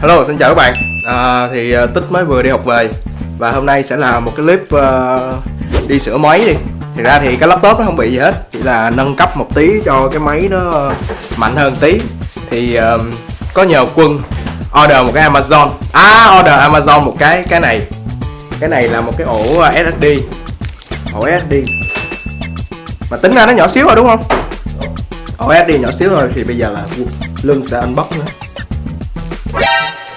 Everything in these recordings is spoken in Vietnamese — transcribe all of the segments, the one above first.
Hello, xin chào các bạn. À, Thì à, Tích mới vừa đi học về Và hôm nay sẽ là một cái clip uh, đi sửa máy đi. Thì ra thì cái laptop nó không bị gì hết Chỉ là nâng cấp một tí cho cái máy nó mạnh hơn tí. Thì uh, có nhờ Quân order một cái Amazon. À, order Amazon một cái cái này. Cái này là một cái ổ SSD Ổ SSD Mà tính ra nó nhỏ xíu rồi đúng không? Ổ SSD nhỏ xíu rồi thì bây giờ là Lưng sẽ unbox nữa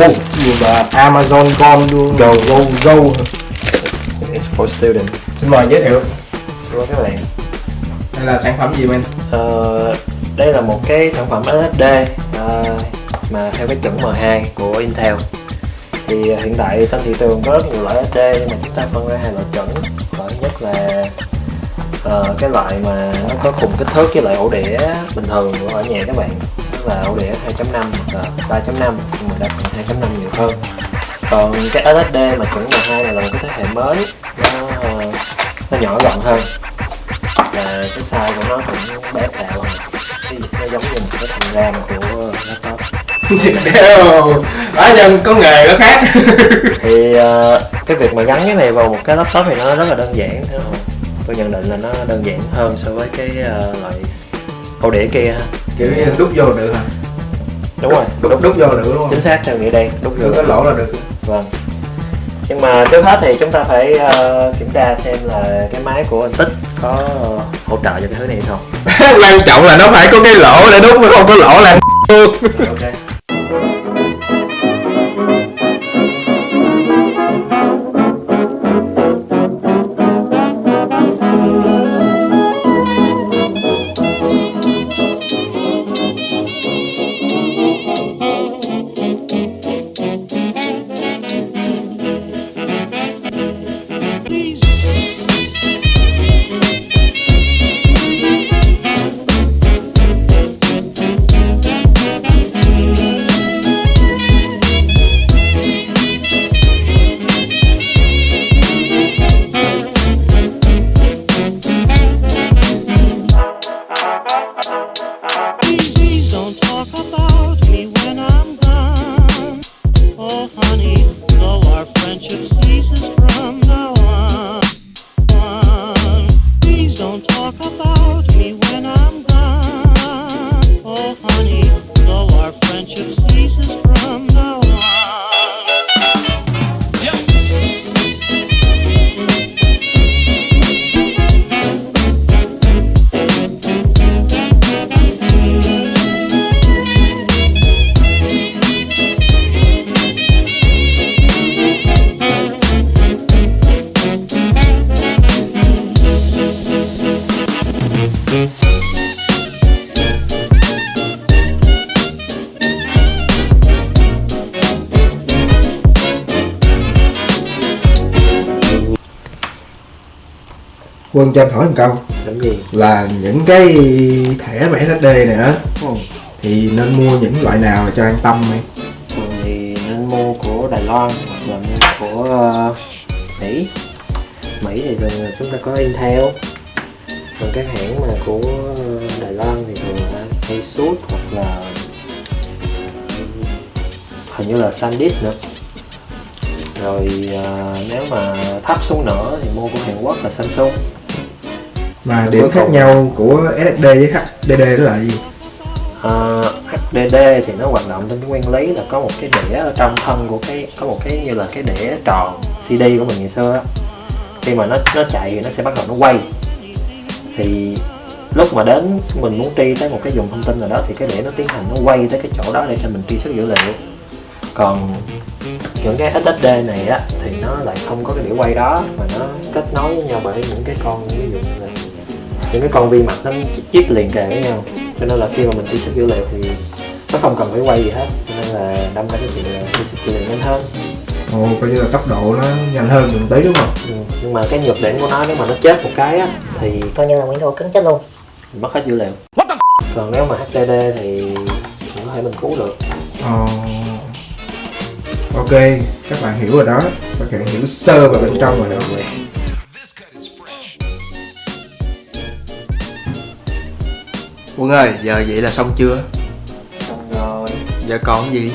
Ồ, nhiều là Amazon con luôn. Go. Go, go It's for student. Xin mời giới thiệu. Đúng các bạn. Đây là sản phẩm gì bên? Ờ, Đây là một cái sản phẩm SSD ờ, mà theo cái chuẩn M2 của Intel. Thì hiện tại trên thị trường có rất nhiều loại SSD nhưng mà chúng ta phân ra hai loại chuẩn. Loại nhất là ờ, cái loại mà nó có cùng kích thước với lại ổ đĩa bình thường ở nhà các bạn là ổ đĩa 2.5 hoặc là 3.5 nhưng mà đa phần 2.5 nhiều hơn. Còn cái SSD mà chuẩn M2 này là một cái thế hệ mới nó nó nhỏ gọn hơn. Và cái size của nó cũng bé cái nó giống như một cái thành ram của laptop. Cá nhân có nghề nó khác. Thì ờ, cái việc mà gắn cái này vào một cái laptop thì nó rất là đơn giản tôi nhận định là nó đơn giản hơn so với cái ờ, loại ổ đĩa kia ha Kiểu như đút vô được hả? đúng rồi Đút, đút vô được đúng không? chính xác theo nghĩa đen Cứ vô. cái lỗ là được. Vâng. Nhưng mà trước hết thì chúng ta phải ờ, kiểm tra xem là cái máy của anh tích có ờ, hỗ trợ cho cái thứ này hay không. Quan trọng là nó phải có cái lỗ để đút không có lỗ là ok Quân cho anh hỏi một câu. Làm gì? Là những cái thẻ mà SSD này á Ừ. Thì nên mua những loại nào là cho an tâm Thường thì nên mua của Đài Loan hoặc là mua của ờ, Mỹ. Mỹ thì thường là chúng ta có Intel. Còn các hãng mà của Đài Loan thì thường là Asus hoặc là hình như là SanDisk nữa rồi ờ, nếu mà thấp xuống nữa thì mua của Hàn Quốc là Samsung Mà điểm khác cùng. nhau của SSD với HDD đó là gì? Ờ, HDD thì nó hoạt động trên cái nguyên lý là có một cái đĩa ở trong thân của cái có một cái như là cái đĩa tròn CD của mình ngày xưa á khi mà nó nó chạy thì nó sẽ bắt đầu nó quay thì lúc mà đến mình muốn tri tới một cái dùng thông tin nào đó thì cái đĩa nó tiến hành nó quay tới cái chỗ đó để cho mình truy xuất dữ liệu còn những cái SSD này á thì nó lại không có cái đĩa quay đó mà nó kết nối với nhau bởi những cái con ví dụ như là những cái con vi mạch nó chip liền kề với nhau. Cho nên là khi mà mình truy xuất dữ liệu thì nó không cần phải quay gì hết cho nên là đâm ra cái chuyện là cái sự kiện nhanh hơn. Ồ coi như là tốc độ nó nhanh hơn một tí đúng không? Ừ. nhưng mà cái nhược điểm của nó nếu mà nó chết một cái á thì coi như là Nguyễn Thu cứng chết luôn. mất hết dữ liệu. Còn nếu mà HDD thì có thể mình cứu được. Ờ, ok các bạn hiểu rồi đó. Các bạn hiểu sơ vào bên trong rồi đó Quân ơi giờ vậy là xong chưa? Xong rồi. Giờ còn gì?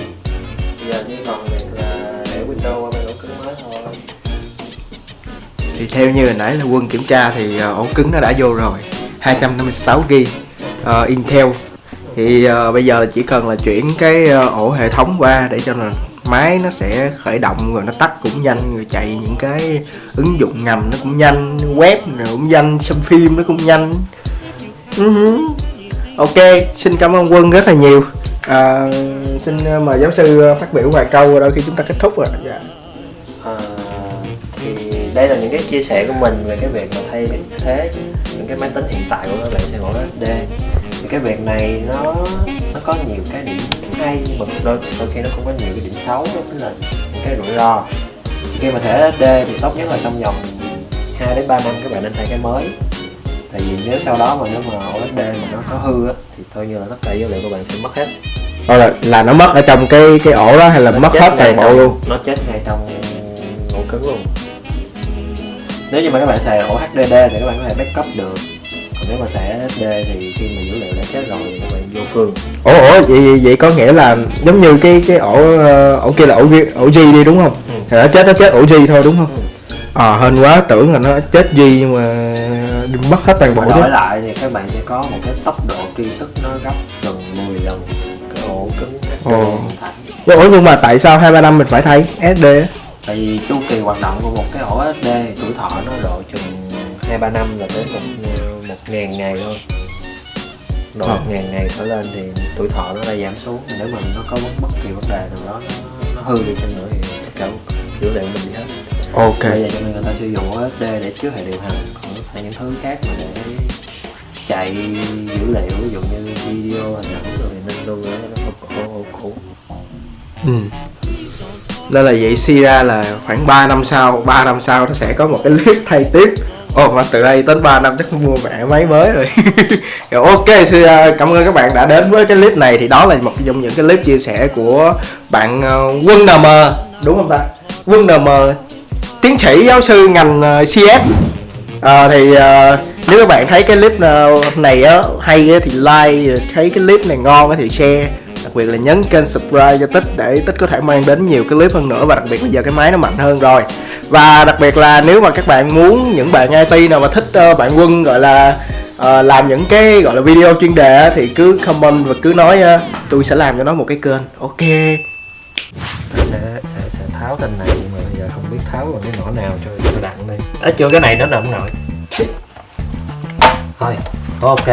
Giờ chỉ còn việc là để Windows qua bên ổ cứng mới thôi. Thì theo như hồi nãy là quân kiểm tra thì ờ, ổ cứng nó đã vô rồi. 256 GB uh, Intel. Thì ờ, bây giờ chỉ cần là chuyển cái ờ, ổ hệ thống qua để cho là máy nó sẽ khởi động rồi nó tắt cũng nhanh rồi chạy những cái ứng dụng ngầm nó cũng nhanh web rồi cũng nhanh xem phim nó cũng nhanh uh-huh. ok xin cảm ơn quân rất là nhiều à, xin ờ, mời giáo sư ờ, phát biểu vài câu rồi đôi khi chúng ta kết thúc rồi dạ. à, thì đây là những cái chia sẻ của mình về cái việc mà thay thế những cái máy tính hiện tại của các bạn sang ổ SSD thì cái việc này nó nó có nhiều cái điểm hay nhưng mà đôi, đôi khi nó cũng có nhiều cái điểm xấu đó tức là những cái rủi ro. Thì khi mà thẻ SSD thì tốt nhất là trong vòng 2 đến 3 năm các bạn nên thay cái mới. Tại vì nếu sau đó mà nếu mà OSD mà nó có hư á thì thôi như là tất cả dữ liệu của bạn sẽ mất hết. Thôi là, là nó mất ở trong cái cái ổ đó hay là Nó mất hết toàn bộ luôn? Nó chết ngay trong ổ cứng luôn. Nếu như mà các bạn xài ổ HDD thì các bạn có thể backup được nếu mà xài SSD thì khi mà dữ liệu đã chết rồi thì bạn vô phương ổ ổ vậy, vậy, có nghĩa là giống như cái cái ổ ờ, ổ kia là ổ ổ G đi đúng không Ừ. thì nó chết nó chết ổ G thôi đúng không Ừ. ờ hên quá tưởng là nó chết G nhưng mà mất hết toàn bộ chứ đổi lại thì các bạn sẽ có một cái tốc độ truy xuất nó gấp gần 10 lần cái ổ cứng Ồ. hiện tại ủa nhưng mà tại sao hai ba năm mình phải thay SD tại vì chu kỳ hoạt động của một cái ổ SSD tuổi thọ nó độ chừng hai ba năm là tới một một ngàn ngày thôi. Độ một ngàn ngày trở lên thì tuổi thọ nó đã giảm xuống. Nếu mà nó có bất kỳ vấn đề nào đó nó, nó hư đi chăng nữa thì tất cả dữ liệu mình đi hết. Ok. Bây giờ cho nên người ta sử dụng OSD để chứa hệ điều hành còn phải những thứ khác mà để chạy dữ liệu ví dụ như video hình ảnh rồi thì nên ở nó có ổ cũ. Ừ. nên là vậy suy ra là khoảng 3 năm sau 3 năm sau nó sẽ có một cái clip thay tiếp Ồ mà từ đây đến 3 năm chắc mua mẹ máy mới rồi. Rồi ok thì à, cảm ơn các bạn đã đến với cái clip này. Thì đó là một trong những cái clip chia sẻ của bạn ờ, Quân NM Đúng không ta? Quân NM Tiến sĩ giáo sư ngành à, CS À, Thì nếu các bạn thấy cái clip này á hay á, thì like Thấy cái clip này ngon á thì share. Đặc biệt là nhấn kênh subscribe cho tích để tích có thể mang đến nhiều cái clip hơn nữa. Và đặc biệt bây giờ cái máy nó mạnh hơn rồi và đặc biệt là nếu mà các bạn muốn những bạn IT nào mà thích ờ, bạn quân gọi là ờ, làm những cái gọi là video chuyên đề á, thì cứ comment và cứ nói ờ, tôi sẽ làm cho nó một cái kênh. Ok. Sẽ sẽ sẽ tháo tên này nhưng mà bây giờ không biết tháo bằng cái nỏ nào cho cho đặng đây. À, chưa cái này nó nằm nổi. Thôi ok.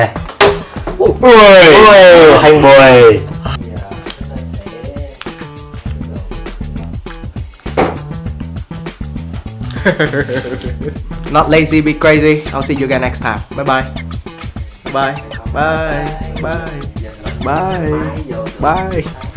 Ui! Ui! Hành bùi not lazy be crazy. I'll see you again next time. Bye bye. Bye. Bye. Bye. Bye. Bye